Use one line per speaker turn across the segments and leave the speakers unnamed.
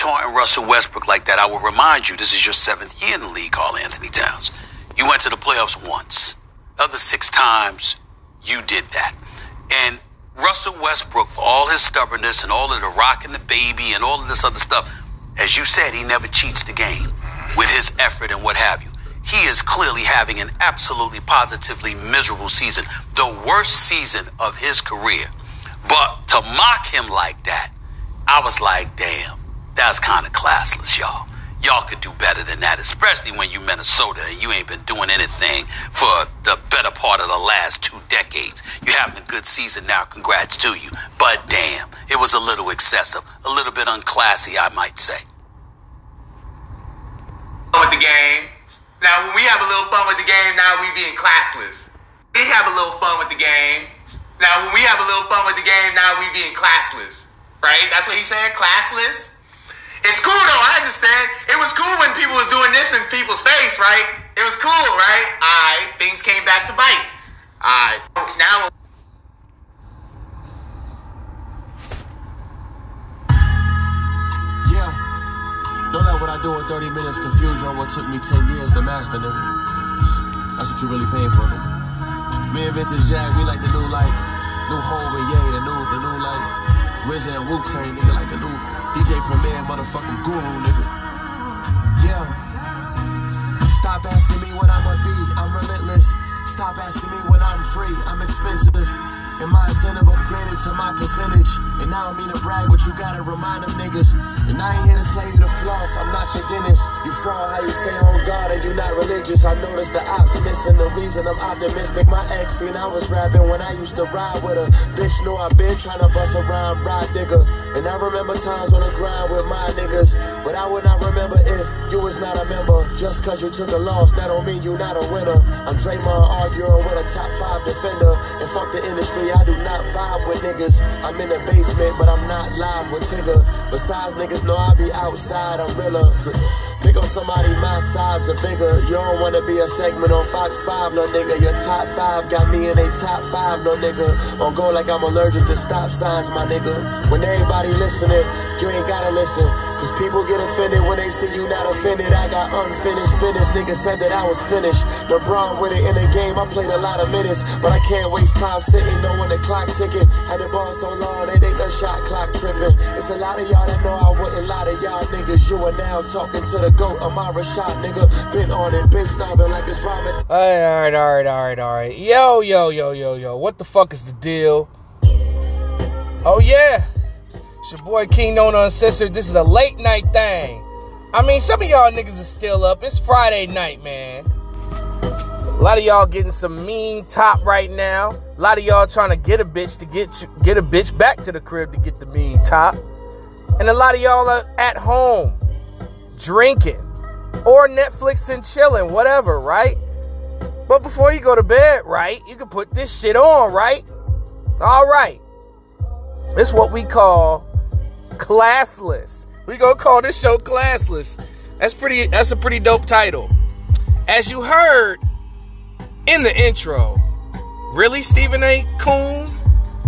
taunting Russell Westbrook like that, I will remind you this is your seventh year in the league, Karl Anthony Towns. You went to the playoffs once. The other six times, you did that. And Russell Westbrook, for all his stubbornness and all of the rocking the baby and all of this other stuff, as you said, he never cheats the game with his effort and what have you. He is clearly having an absolutely positively miserable season, the worst season of his career. But to mock him like that, I was like, damn, that's kind of classless, y'all. Y'all could do better than that, especially when you Minnesota and you ain't been doing anything for the better part of the last two decades. You having a good season now, congrats to you. But damn, it was a little excessive, a little bit unclassy, I might say.
With the game. Now, when we have a little fun with the game, now we being classless. We have a little fun with the game. Now, when we have a little fun with the game, now we being classless. Right? That's what he said, classless. It's cool though, I understand. It was cool when people was doing this in people's face, right? It was cool, right? Alright, things came back to bite. Alright, now
Yeah. Don't let what I do in 30 minutes confuse you on what took me 10 years to master, nigga. That's what you really paying for, nigga. Me and Vintage Jack, we like the new, like, new Hov and the new, RZA and Wu-Tang, nigga, like a new DJ Premier motherfucking guru, nigga. Yeah. Stop asking me what I'ma be, I'm relentless. Stop asking me when I'm free, I'm expensive. And my incentive upgraded to my percentage. And I don't mean to brag, but you gotta remind them niggas. And I ain't here to tell you the floss, I'm not your dentist. You fraud how you say on God and you not religious. I noticed the ops missing the reason I'm optimistic. My ex seen I was rapping when I used to ride with her. Bitch know I been trying to bust a rhyme, ride. And I remember times on the grind with my niggas. But I would not remember if you was not a member. Just cause you took a loss, that don't mean you not a winner. I'm Draymond arguing with a top five defender. And fuck the industry, I do not vibe with niggas. I'm in the basement, but I'm not live with Tigger. Besides, niggas know I be outside, I'm realer. Pick up somebody my size or bigger. You don't wanna be a segment on Fox 5, no nigga. Your top five got me in a top five, no nigga. On go like I'm allergic to stop signs, my nigga. When everybody listening, you ain't gotta listen. Cause people get offended when they see you not offended. I got unfinished business. Nigga said that I was finished. LeBron with it in the game. I played a lot of minutes, but I can't waste time sitting knowing the clock ticking. Had the ball so long, they think the shot clock tripping. It's a lot of y'all that know I wouldn't lie to y'all niggas. You are now talking to the goat, Amara shot, nigga. Been on it, been starving like it's ramen.
All right, all right, all right, all right, all right. Yo, yo, yo, yo, yo. What the fuck is the deal? Oh yeah, it's your boy King Known Uncensored. This is a late night thing. I mean, some of y'all niggas are still up. It's Friday night, man. A lot of y'all getting some mean top right now. A lot of y'all trying to get a bitch to get get a bitch back to the crib to get the mean top. And a lot of y'all are at home drinking or Netflix and chilling, whatever, right? But before you go to bed, right, you can put this shit on, right? All right. It's what we call classless. We gonna call this show classless. That's pretty. That's a pretty dope title. As you heard in the intro, really Stephen A. Coon,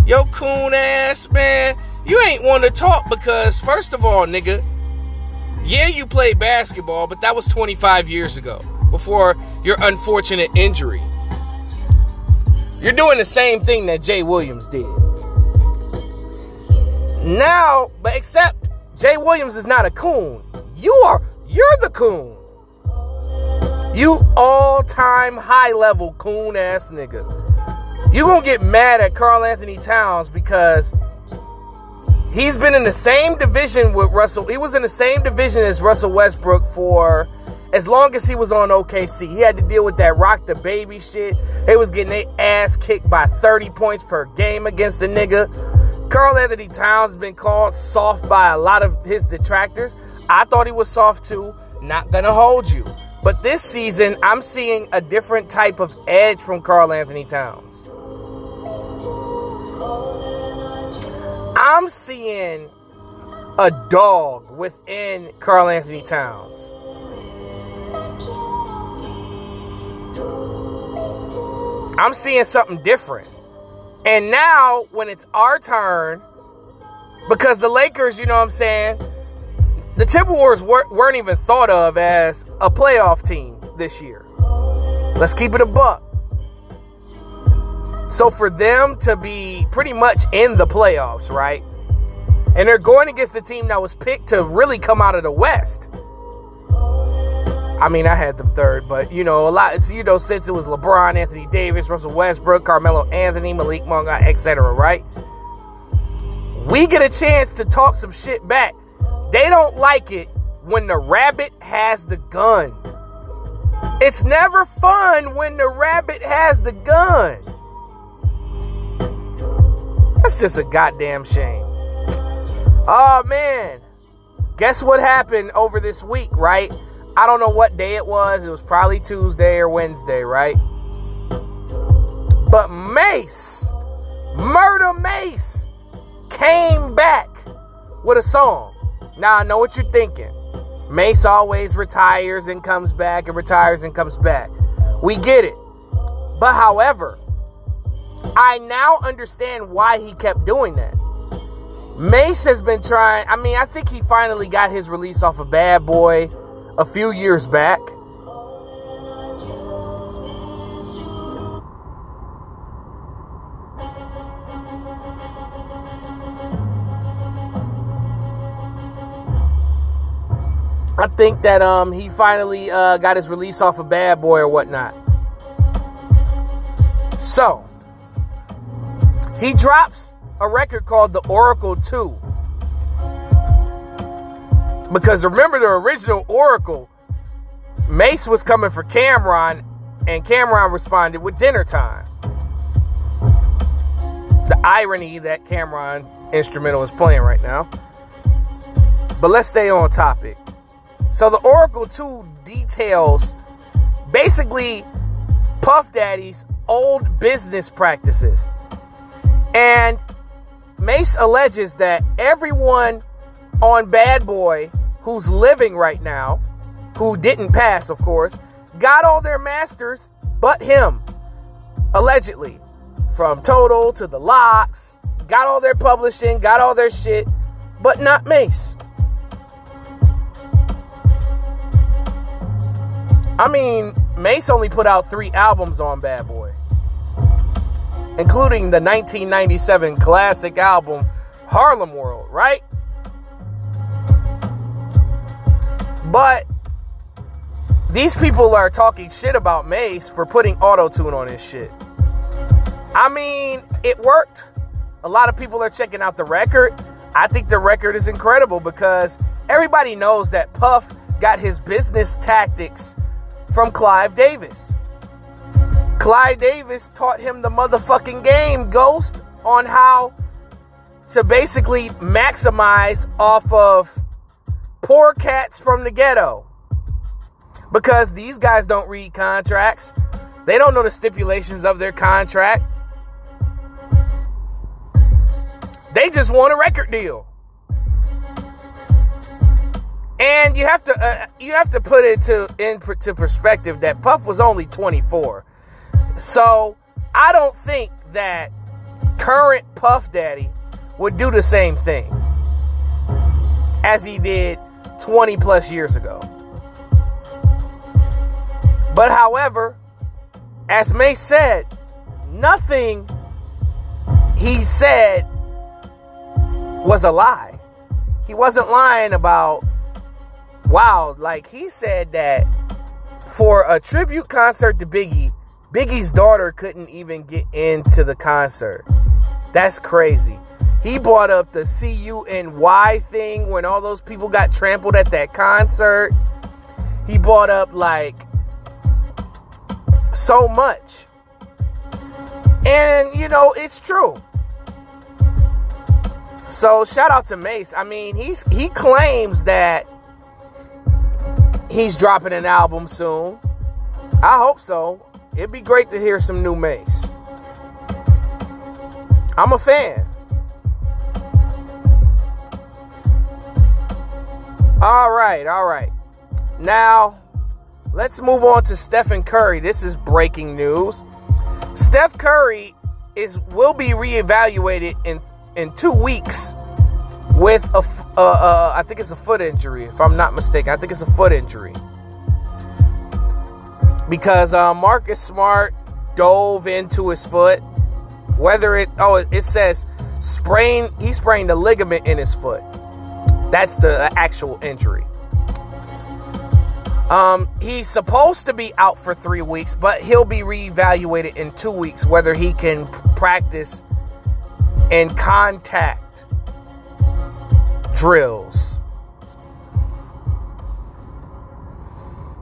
yo coon ass man, you ain't want to talk because first of all, nigga, yeah, you played basketball, but that was 25 years ago before your unfortunate injury. You're doing the same thing that Jay Williams did. Now, but except Jay Williams is not a coon. You are, you're the coon. You all-time high-level coon ass nigga. You gonna get mad at Karl Anthony Towns because he's been in the same division with Russell. He was in the same division as Russell Westbrook for as long as he was on OKC. He had to deal with that rock the baby shit. They was getting their ass kicked by 30 points per game against the nigga. Karl Anthony Towns has been called soft by a lot of his detractors. I thought he was soft too. Not gonna hold you. But this season, I'm seeing a different type of edge from Karl Anthony Towns. I'm seeing a dog within Karl Anthony Towns. I'm seeing something different. And now, when it's our turn, because the Lakers, you know what I'm saying, the Timberwolves weren't even thought of as a playoff team this year. Let's keep it a buck. So for them to be pretty much in the playoffs, right? And they're going against the team that was picked to really come out of the West. I mean, I had them third, but you know, a lot. You know, since it was LeBron, Anthony Davis, Russell Westbrook, Carmelo Anthony, Malik Monk, uh, etc., right? We get a chance to talk some shit back. They don't like it when the rabbit has the gun. It's never fun when the rabbit has the gun. That's just a goddamn shame. Oh man. Guess what happened over this week, right? I don't know what day it was. It was probably Tuesday or Wednesday, right? But Mase, Murder Mase, came back with a song. Now I know what you're thinking. Mase always retires and comes back and retires and comes back. We get it. But however, I now understand why he kept doing that. Mase has been trying, I mean, I think he finally got his release off of Bad Boy a few years back. I think that um he finally uh, got his release off of Bad Boy or whatnot. So he drops a record called The Oracle 2. Because remember the original Oracle, Mase was coming for Cam'ron, and Cam'ron responded with dinner time. The irony that Cam'ron instrumental is playing right now. But let's stay on topic. So the Oracle 2 details basically Puff Daddy's old business practices. And Mase alleges that everyone on Bad Boy who's living right now, who didn't pass, of course, got all their masters but him. Allegedly. From Total to the LOX, got all their publishing, got all their shit, but not Mase. I mean, Mase only put out three albums on Bad Boy, including the 1997 classic album Harlem World, right? But these people are talking shit about Mase for putting auto tune on his shit. I mean, it worked. A lot of people are checking out the record. I think the record is incredible because everybody knows that Puff got his business tactics from Clive Davis. Clive Davis taught him the motherfucking game, Ghost, on how to basically maximize off of poor cats from the ghetto. Because these guys don't read contracts, they don't know the stipulations of their contract. They just want a record deal. And you have to uh, you have to put it to into perspective that Puff was only 24. So, I don't think that current Puff Daddy would do the same thing as he did 20 plus years ago. But however, as May said, nothing he said was a lie. He wasn't lying about, wow, like he said that for a tribute concert to Biggie, Biggie's daughter couldn't even get into the concert. That's crazy. He brought up the C-U-N-Y thing when all those people got trampled at that concert. He brought up like so much. And you know, it's true. So shout out to Mase. I mean, he's he claims that he's dropping an album soon. I hope so. It'd be great to hear some new Mase. I'm a fan. All right, all right. Now, let's move on to Stephen Curry. This is breaking news. Steph Curry is will be reevaluated in in 2 weeks with a, uh, uh, I think it's a foot injury, if I'm not mistaken. I think it's a foot injury because uh, Marcus Smart dove into his foot. Whether it, oh, it says sprain, he sprained a ligament in his foot. That's the actual injury. Um, he's supposed to be out for three weeks, but he'll be reevaluated in two weeks whether he can practice and contact drills.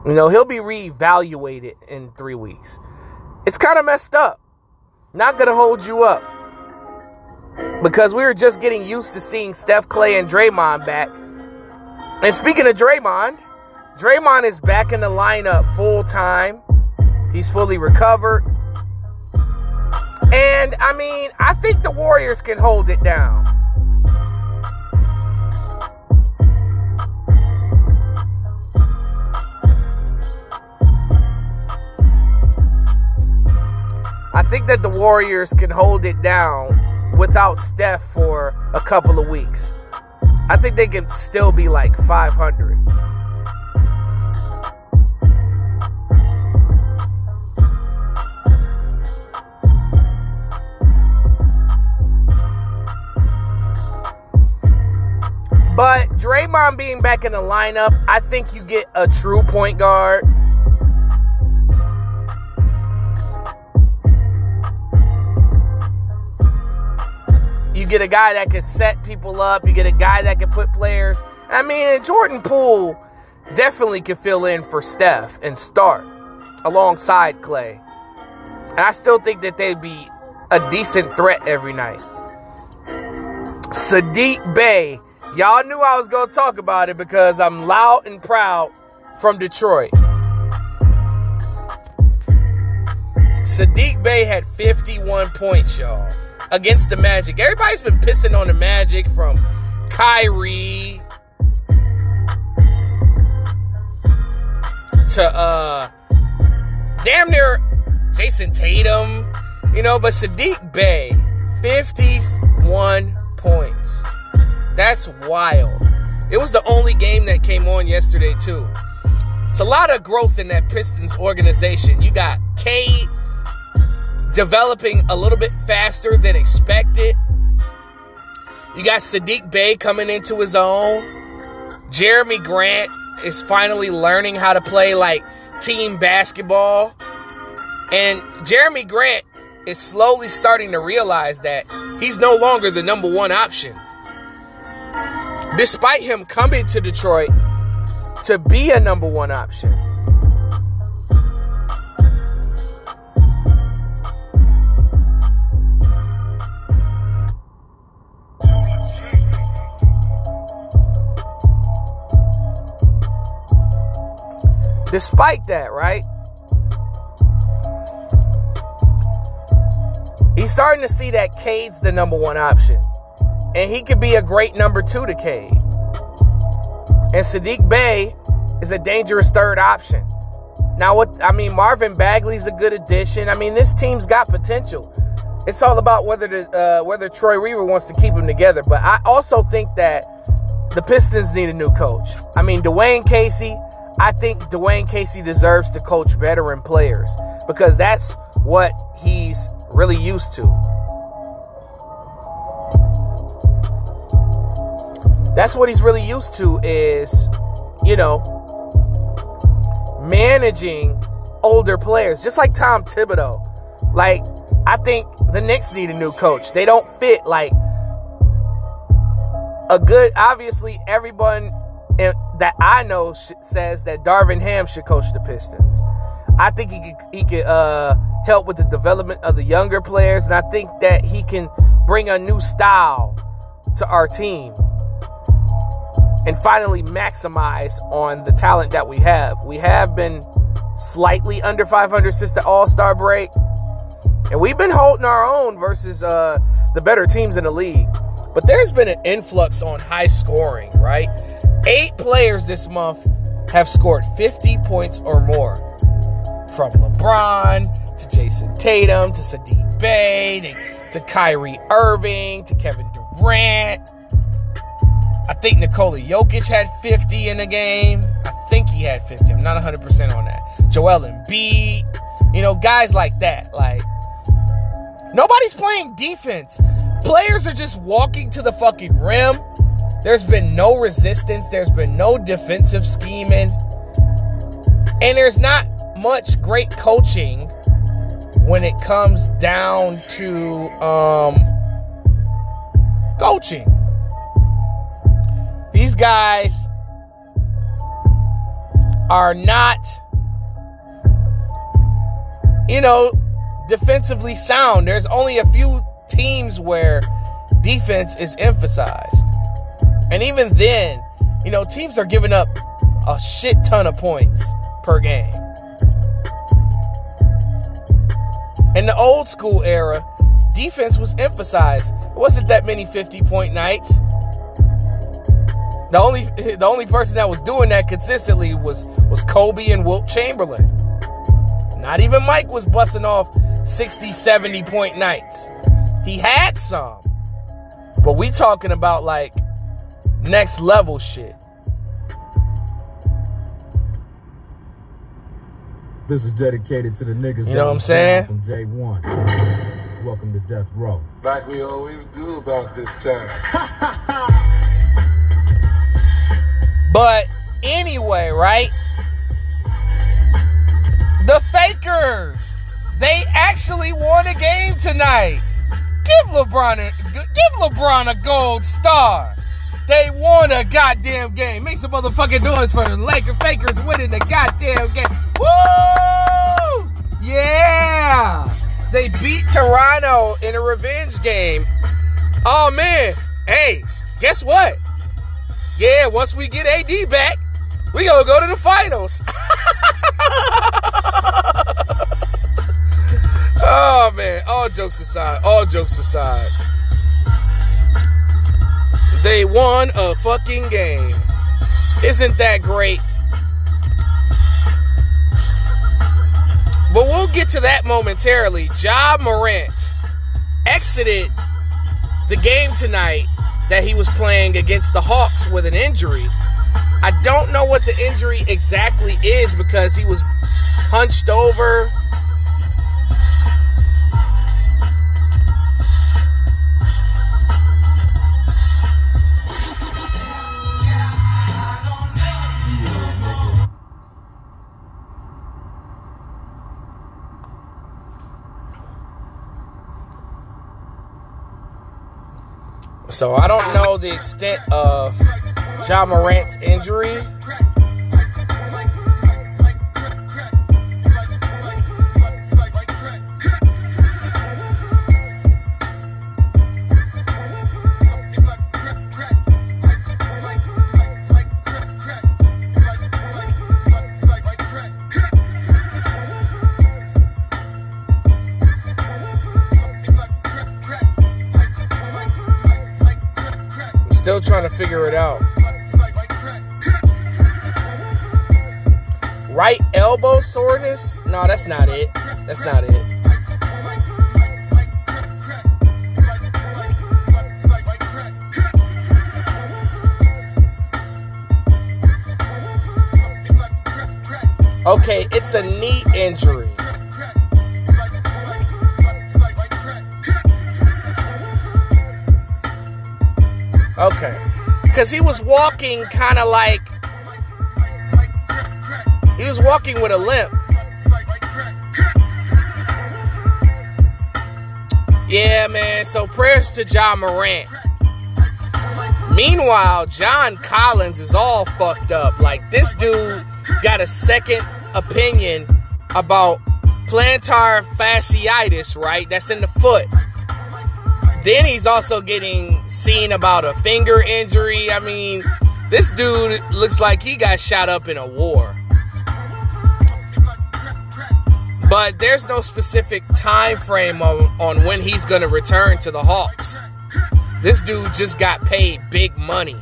You know, he'll be reevaluated in three weeks. It's kind of messed up. Not going to hold you up. Because we were just getting used to seeing Steph Clay and Draymond back. And speaking of Draymond, Draymond is back in the lineup full time. He's fully recovered. And I mean, I think the Warriors can hold it down. Think that the Warriors can hold it down without Steph for a couple of weeks. I think they can still be like 500. But Draymond being back in the lineup, I think you get a true point guard. Get a guy that can set people up. You get a guy that can put players. I mean, Jordan Poole definitely can fill in for Steph and start alongside Clay. And I still think that they'd be a decent threat every night. Saddiq Bey. Y'all knew I was going to talk about it because I'm loud and proud from Detroit. Saddiq Bey had 51 points, y'all, against the Magic. Everybody's been pissing on the Magic from Kyrie to uh damn near Jayson Tatum, you know, but Saddiq Bey, 51 points. That's wild. It was the only game that came on yesterday, too. It's a lot of growth in that Pistons organization. You got Cade developing a little bit faster than expected. You got Saddiq Bey coming into his own. Jerami Grant is finally learning how to play like team basketball. And Jerami Grant is slowly starting to realize that he's no longer the number one option despite him coming to Detroit to be a number one option. Despite that, right? He's starting to see that Cade's the number one option. And he could be a great number two to Cade. And Saddiq Bey is a dangerous third option. Now, what I mean, Marvin Bagley's a good addition. I mean, this team's got potential. It's all about whether the, uh, whether Troy Weaver wants to keep them together. But I also think that the Pistons need a new coach. I mean, Dwane Casey. I think Dwane Casey deserves to coach veteran players because that's what he's really used to. That's what he's really used to is, you know, managing older players, just like Tom Thibodeau. Like, I think the Knicks need a new coach. They don't fit like a good. Obviously, everyone that I know says that Darvin Ham should coach the Pistons. I think he could, he could uh, help with the development of the younger players, and I think that he can bring a new style to our team and finally maximize on the talent that we have. We have been slightly under 500 since the All Star break, and we've been holding our own versus uh, the better teams in the league. But there's been an influx on high scoring, right? Eight players this month have scored 50 points or more. From LeBron to Jayson Tatum to Saddiq Bey to, to Kyrie Irving to Kevin Durant I think Nikola Jokic had 50 in the game. I think he had 50. I'm not 100% on that. Joel Embiid, you know, guys like that. Like, nobody's playing defense. Players are just walking to the fucking rim. There's been no resistance, there's been no defensive scheming. And there's not much great coaching when it comes down to um, coaching. These guys are not, you know, defensively sound. There's only a few teams where defense is emphasized. And even then, you know, teams are giving up a shit ton of points per game. In the old school era, defense was emphasized. It wasn't that many 50 point nights. The only the only person that was doing that consistently was was Kobe and Wilt Chamberlain. Not even Mike was busting off 60, 70 point nights. He had some. But we talking about like next level shit.
This is dedicated to the niggas.
You know what I'm saying?
From day one. Welcome to Death Row.
Like we always do about this time.
But anyway, right? The Fakers, they actually won a game tonight. Give LeBron a give LeBron a gold star. They won a goddamn game. Make some motherfucking noise for the Laker Fakers winning the goddamn game. Woo! Yeah! They beat Toronto in a revenge game. Oh man, hey, guess what? Yeah, once we get AD back, we gonna go to the finals. oh man, all jokes aside, all jokes aside. They won a fucking game. Isn't that great? But we'll get to that momentarily. Ja Morant exited the game tonight that he was playing against the Hawks with an injury. I don't know what the injury exactly is because he was hunched over. So I don't know the extent of Ja Morant's injury. No, that's not it. That's not it. Okay, it's a knee injury. Okay. Because he was walking kind of like. He was walking with a limp. Yeah, man. So prayers to Ja Morant. Meanwhile, John Collins is all fucked up. Like, this dude got a second opinion about plantar fasciitis, right? That's in the foot. Then he's also getting seen about a finger injury. I mean, this dude looks like he got shot up in a war. But there's no specific time frame on, on when he's going to return to the Hawks. This dude just got paid big money.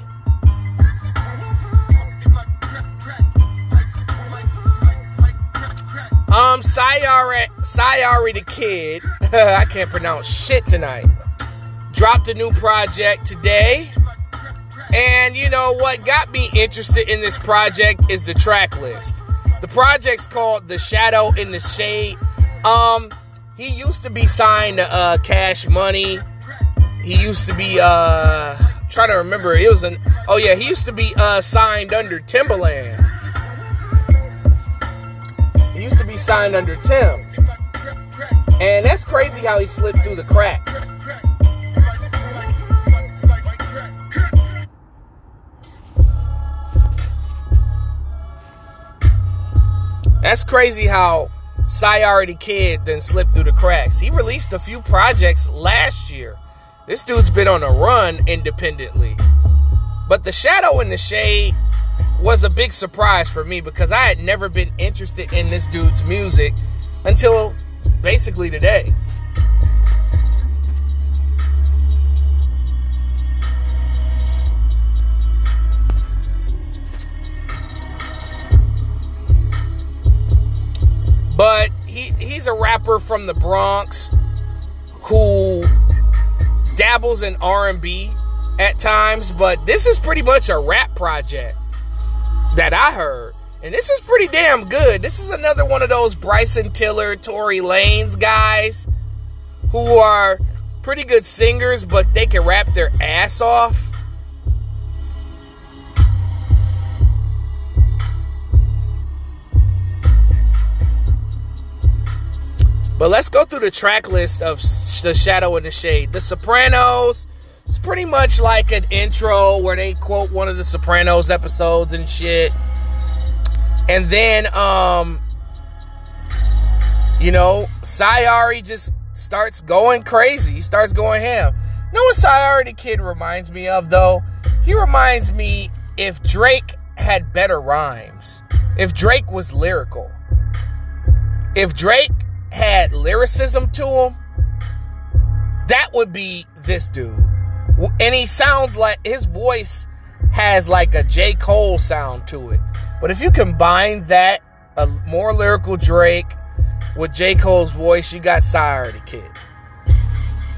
Um, Sy Ari, Sayari the Kid, I can't pronounce shit tonight, dropped a new project today. And you know what got me interested in this project is the track list. Project's called The Shadow in the Shade. Um, he used to be signed to uh, Cash Money. He used to be uh trying to remember. It was an oh yeah, he used to be uh signed under Timbaland. He used to be signed under Tim. And that's crazy how he slipped through the cracks. That's crazy how Sy Ari Kid then slipped through the cracks. He released a few projects last year. This dude's been on a run independently. But The Shadow in the Shade was a big surprise for me because I had never been interested in this dude's music until basically today. But he he's a rapper from the Bronx who dabbles in R&B at times, but this is pretty much a rap project that I heard. And this is pretty damn good. This is another one of those Bryson Tiller, Tory Lanez guys who are pretty good singers, but they can rap their ass off. But let's go through the track list of The Shadow in the Shade. The Sopranos, it's pretty much like an intro where they quote one of the Sopranos episodes and shit. And then, um, you know, Sy Ari just starts going crazy. He starts going ham. You know what Sy Ari the Kid reminds me of, though? He reminds me if Drake had better rhymes, if Drake was lyrical, if Drake had lyricism to him, that would be this dude. And he sounds like his voice has like a J. Cole sound to it. But if you combine that, a more lyrical Drake with J. Cole's voice, you got Sire the Kid.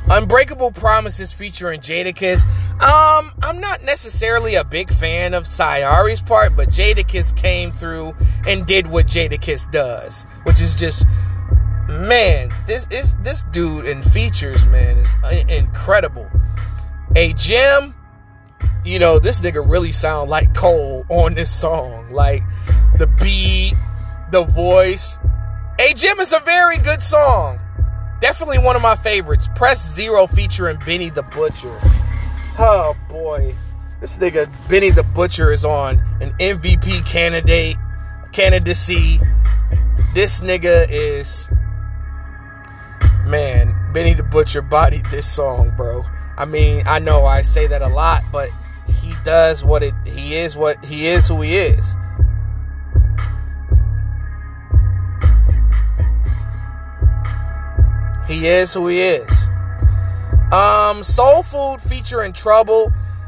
Unbreakable Promises featuring Jadakiss. Um, I'm not necessarily a big fan of Sy Ari's part, but Jadakiss came through and did what Jadakiss does, which is just man, this is this dude in features, man, is uh, incredible. A gem, you know, this nigga really sound like Cole on this song. Like the beat, the voice. A Gem is a very good song. Definitely one of my favorites. Press Zero featuring Benny the Butcher. Oh boy. This nigga Benny the Butcher is on an MVP candidate candidacy. This nigga is man, Benny the Butcher bodied this song, bro. I mean, I know I say that a lot, but he does what it he is what he is who he is. He is who he is. Um, Soul Food featuring Trouble.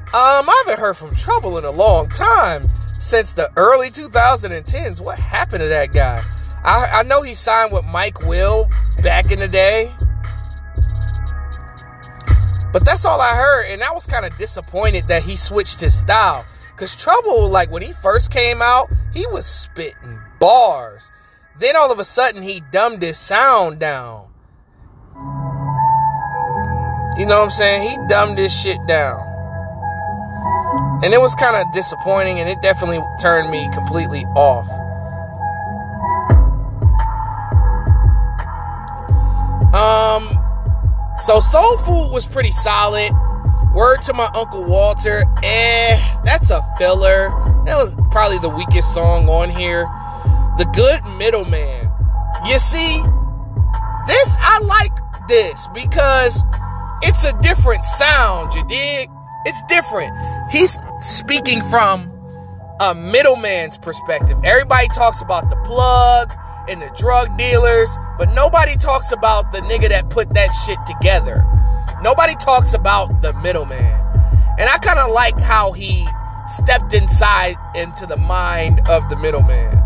Um, I haven't heard from Trouble in a long time since the early 2010s. What happened to that guy? I, I know he signed with Mike Will back in the day. But that's all I heard, and I was kind of disappointed that he switched his style. Cause Trouble, like when he first came out, he was spitting bars. Then all of a sudden he dumbed his sound down. You know what I'm saying? He dumbed this shit down. And it was kind of disappointing, and it definitely turned me completely off. Um, so Soul Food was pretty solid. Word to my Uncle Walter, eh, that's a filler. That was probably the weakest song on here. The Good Middleman. You see, this, I like this because it's a different sound, you dig? It's different. He's speaking from a middleman's perspective. Everybody talks about the plug and the drug dealers, but nobody talks about the nigga that put that shit together. Nobody talks about the middleman. And I kind of like how he stepped inside into the mind of the middleman.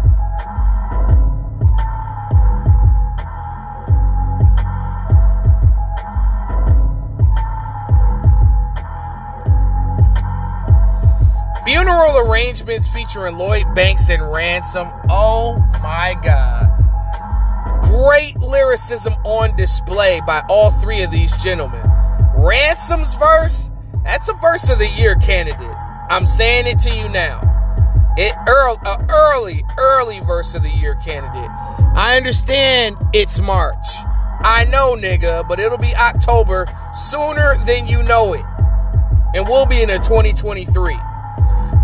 Funeral arrangements featuring Lloyd Banks and Ransom. Oh my God. Great lyricism on display by all three of these gentlemen. Ransom's verse, that's a verse of the year candidate. I'm saying it to you now. It early, early, early verse of the year candidate. I understand it's March. I know, nigga, but it'll be October sooner than you know it. And we'll be in a 2023.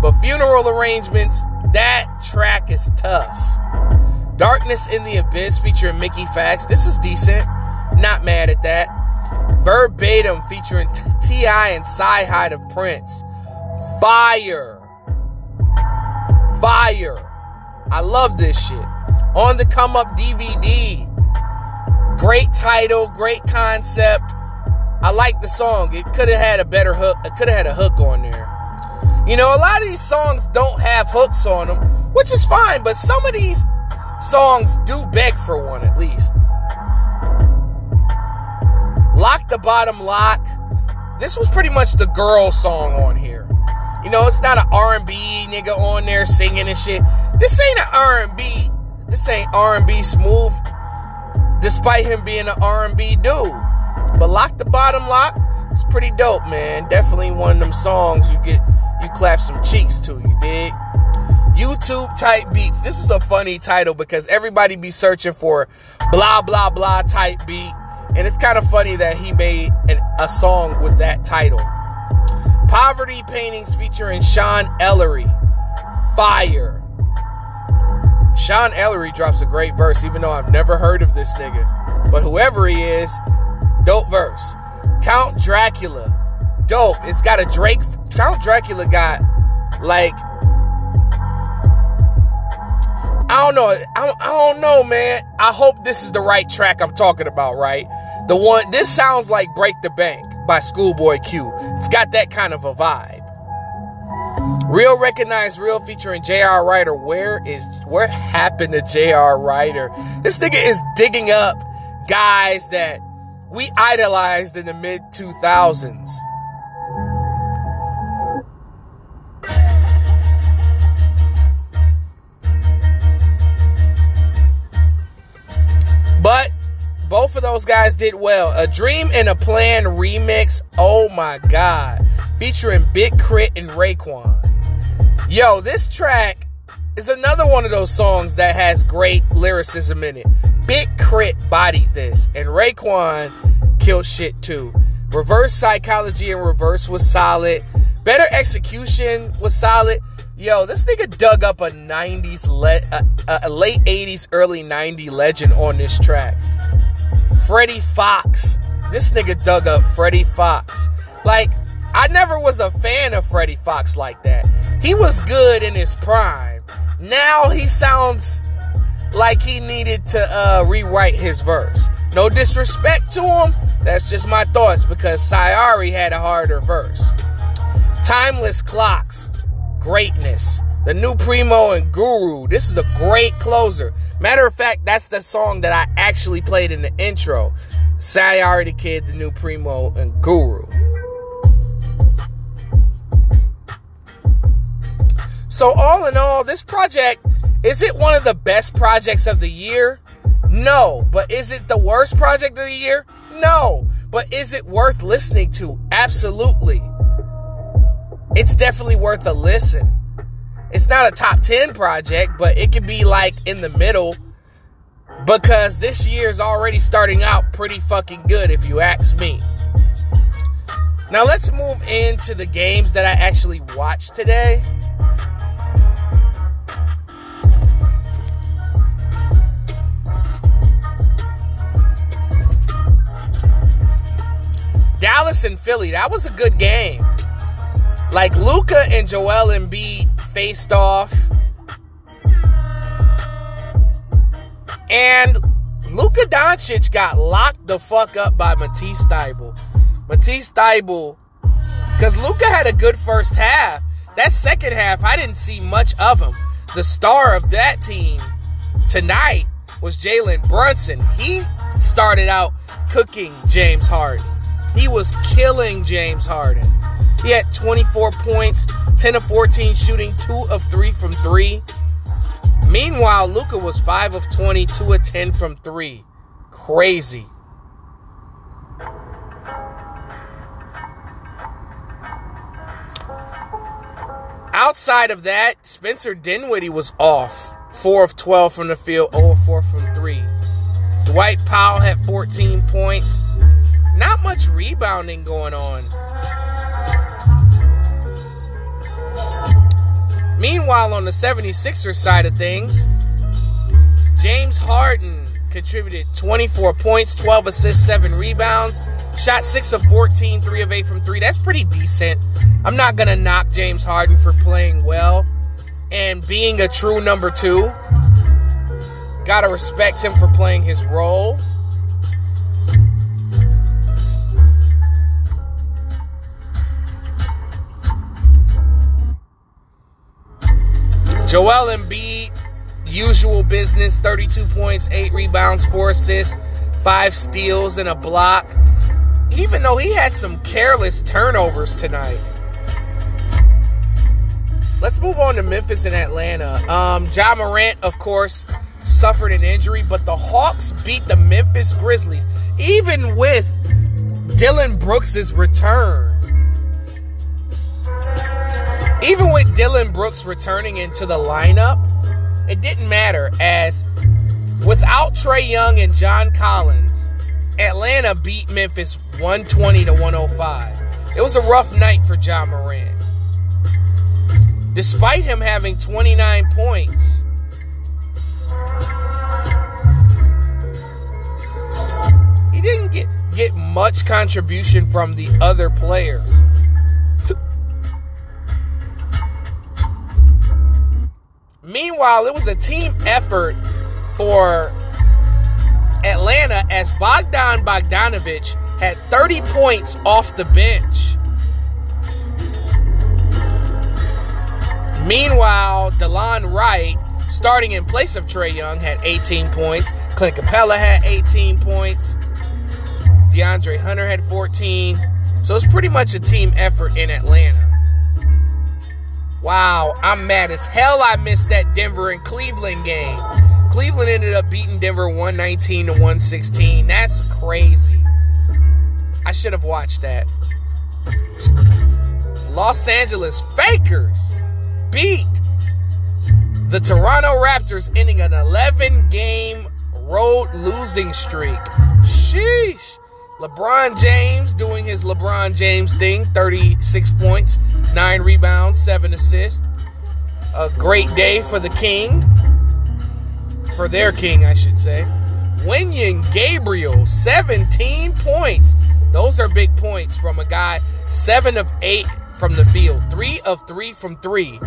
But funeral arrangements, that track is tough. Darkness in the Abyss featuring Mickey Factz. This is decent. Not mad at that. Verbatim featuring T.I. and CyHi the Prynce. Fire. Fire. I love this shit. On the Come Up DVD. Great title, great concept. I like the song. It could have had a better hook. It could have had a hook on there. You know, a lot of these songs don't have hooks on them, which is fine, but some of these songs do beg for one at least. Lock the Bottom Lock. This was pretty much the girl song on here. You know, it's not an R&B nigga on there singing and shit. This ain't an R&B. This ain't R&B smooth, despite him being an R&B dude. But Lock the Bottom Lock, it's pretty dope, man. Definitely one of them songs you get, you clap some cheeks to, you dig? YouTube type beats. This is a funny title because everybody be searching for blah blah blah type beat, and it's kind of funny that he made an, a song with that title. Poverty paintings featuring Sean Ellery. Fire. Sean Ellery drops a great verse, even though I've never heard of this nigga. But whoever he is, dope verse. Count Dracula. Dope. It's got a Drake. Count Dracula got like I don't know. I, I don't know, man. I hope this is the right track I'm talking about, right? The one, this sounds like Break the Bank by Schoolboy Q. It's got that kind of a vibe. Real Recognized Real featuring J.R. Writer. Where is, what happened to J.R. Writer? This nigga is digging up guys that we idolized in the mid 2000s. But both of those guys did well. A Dream and a Plan remix. Oh my God. Featuring Big K.R.I.T. and Raekwon. Yo, this track is another one of those songs that has great lyricism in it. Big K.R.I.T. bodied this, and Raekwon killed shit too. Reverse Psychology and Reverse was solid. Better Execution was solid. Yo, this nigga dug up a 90s, le- a, a late 80s, early 90s legend on this track. Freddie Foxxx. This nigga dug up Freddie Foxxx. Like, I never was a fan of Freddie Foxxx like that. He was good in his prime. Now he sounds like he needed to uh, rewrite his verse. No disrespect to him, that's just my thoughts because Sy Ari had a harder verse. Timeless Clocks greatness. The new Primo and Guru. This is a great closer. Matter of fact, that's the song that I actually played in the intro. Sy Ari the Kid, the new Primo and Guru. So, all in all, this project is it one of the best projects of the year? No. But is it the worst project of the year? No. But is it worth listening to? Absolutely it's definitely worth a listen. It's not a top 10 project, but it could be like in the middle because this year is already starting out pretty fucking good, if you ask me. Now, let's move into the games that I actually watched today. Dallas and Philly, that was a good game. Like Luka and Joel Embiid faced off. And Luka Doncic got locked the fuck up by Matisse Thybulle. Matisse Thybulle, because Luka had a good first half. That second half, I didn't see much of him. The star of that team tonight was Jalen Brunson. He started out cooking James Harden. He was killing James Harden. He had 24 points, 10 of 14 shooting, 2 of 3 from 3. Meanwhile, Luka was 5 of 20, 2 of 10 from 3. Crazy. Outside of that, Spencer Dinwiddie was off. 4 of 12 from the field, 0 of 4 from 3. Dwight Powell had 14 points. Not much rebounding going on. Meanwhile, on the 76ers side of things, James Harden contributed 24 points, 12 assists, 7 rebounds, shot 6 of 14, 3 of 8 from 3. That's pretty decent. I'm not going to knock James Harden for playing well and being a true number two. Gotta respect him for playing his role. Joel Embiid, usual business 32 points, 8 rebounds, 4 assists, 5 steals, and a block. Even though he had some careless turnovers tonight. Let's move on to Memphis and Atlanta. Um, Ja Morant, of course, suffered an injury, but the Hawks beat the Memphis Grizzlies, even with Dillon Brooks' return. Even with Dillon Brooks returning into the lineup, it didn't matter as without Trae Young and John Collins, Atlanta beat Memphis 120 to 105. It was a rough night for Ja Morant. Despite him having 29 points, he didn't get, get much contribution from the other players. Meanwhile, it was a team effort for Atlanta as Bogdan Bogdanovich had 30 points off the bench. Meanwhile, Delon Wright, starting in place of Trae Young, had 18 points. Clint Capela had 18 points. De'Andre Hunter had 14. So it's pretty much a team effort in Atlanta. Wow, I'm mad as hell I missed that Denver and Cleveland game. Cleveland ended up beating Denver 119 to 116. That's crazy. I should have watched that. Los Angeles Fakers beat the Toronto Raptors, ending an 11 game road losing streak. Sheesh. LeBron James doing his LeBron James thing 36 points, 9 rebounds, 7 assists. A great day for the King. For their King, I should say. Wenyen Gabriel, 17 points. Those are big points from a guy, 7 of 8 from the field, 3 of 3 from 3.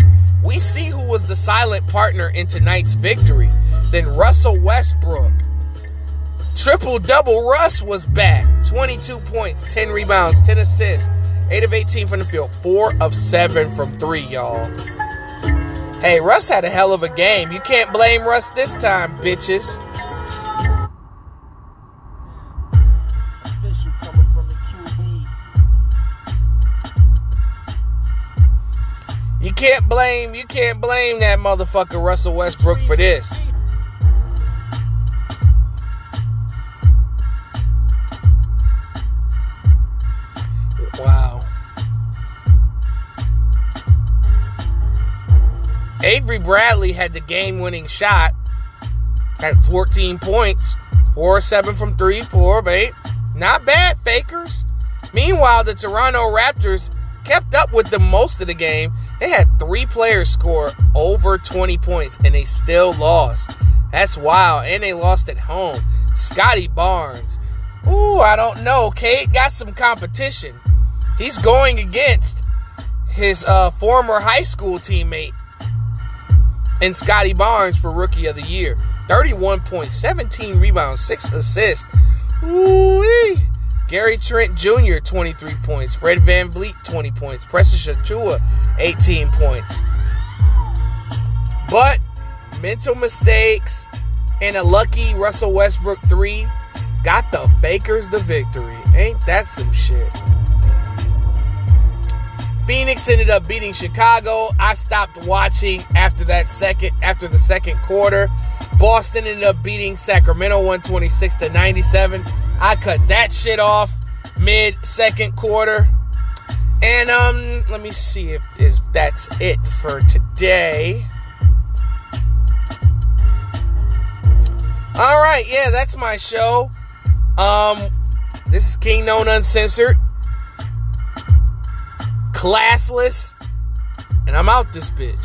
We see who was the silent partner in tonight's victory. Then Russell Westbrook. Triple double Russ was back. 22 points, 10 rebounds, 10 assists, 8 of 18 from the field, 4 of 7 from 3, y'all. Hey, Russ had a hell of a game. You can't blame Russ this time, bitches. You can't blame you can't blame that motherfucker Russell Westbrook for this. Avery Bradley had the game-winning shot at 14 points, 4 7 from 3, 4 of 8. Not bad, fakers. Meanwhile, the Toronto Raptors kept up with them most of the game. They had three players score over 20 points, and they still lost. That's wild. And they lost at home. Scottie Barnes. Ooh, I don't know. Cade got some competition. He's going against his uh, former high school teammate and Scottie Barnes for Rookie of the Year. 31 points, 17 rebounds, 6 assists. Ooh-wee. Gary Trent Jr., 23 points. Fred VanVleet, 20 points. Precious Achiuwa, 18 points. But mental mistakes and a lucky Russell Westbrook 3 got the Fakers the victory. Ain't that some shit? Phoenix ended up beating Chicago. I stopped watching after that second after the second quarter. Boston ended up beating Sacramento 126 to 97. I cut that shit off mid second quarter. And um let me see if is that's it for today. All right, yeah, that's my show. Um this is King Known Uncensored. Classless. And I'm out this bitch.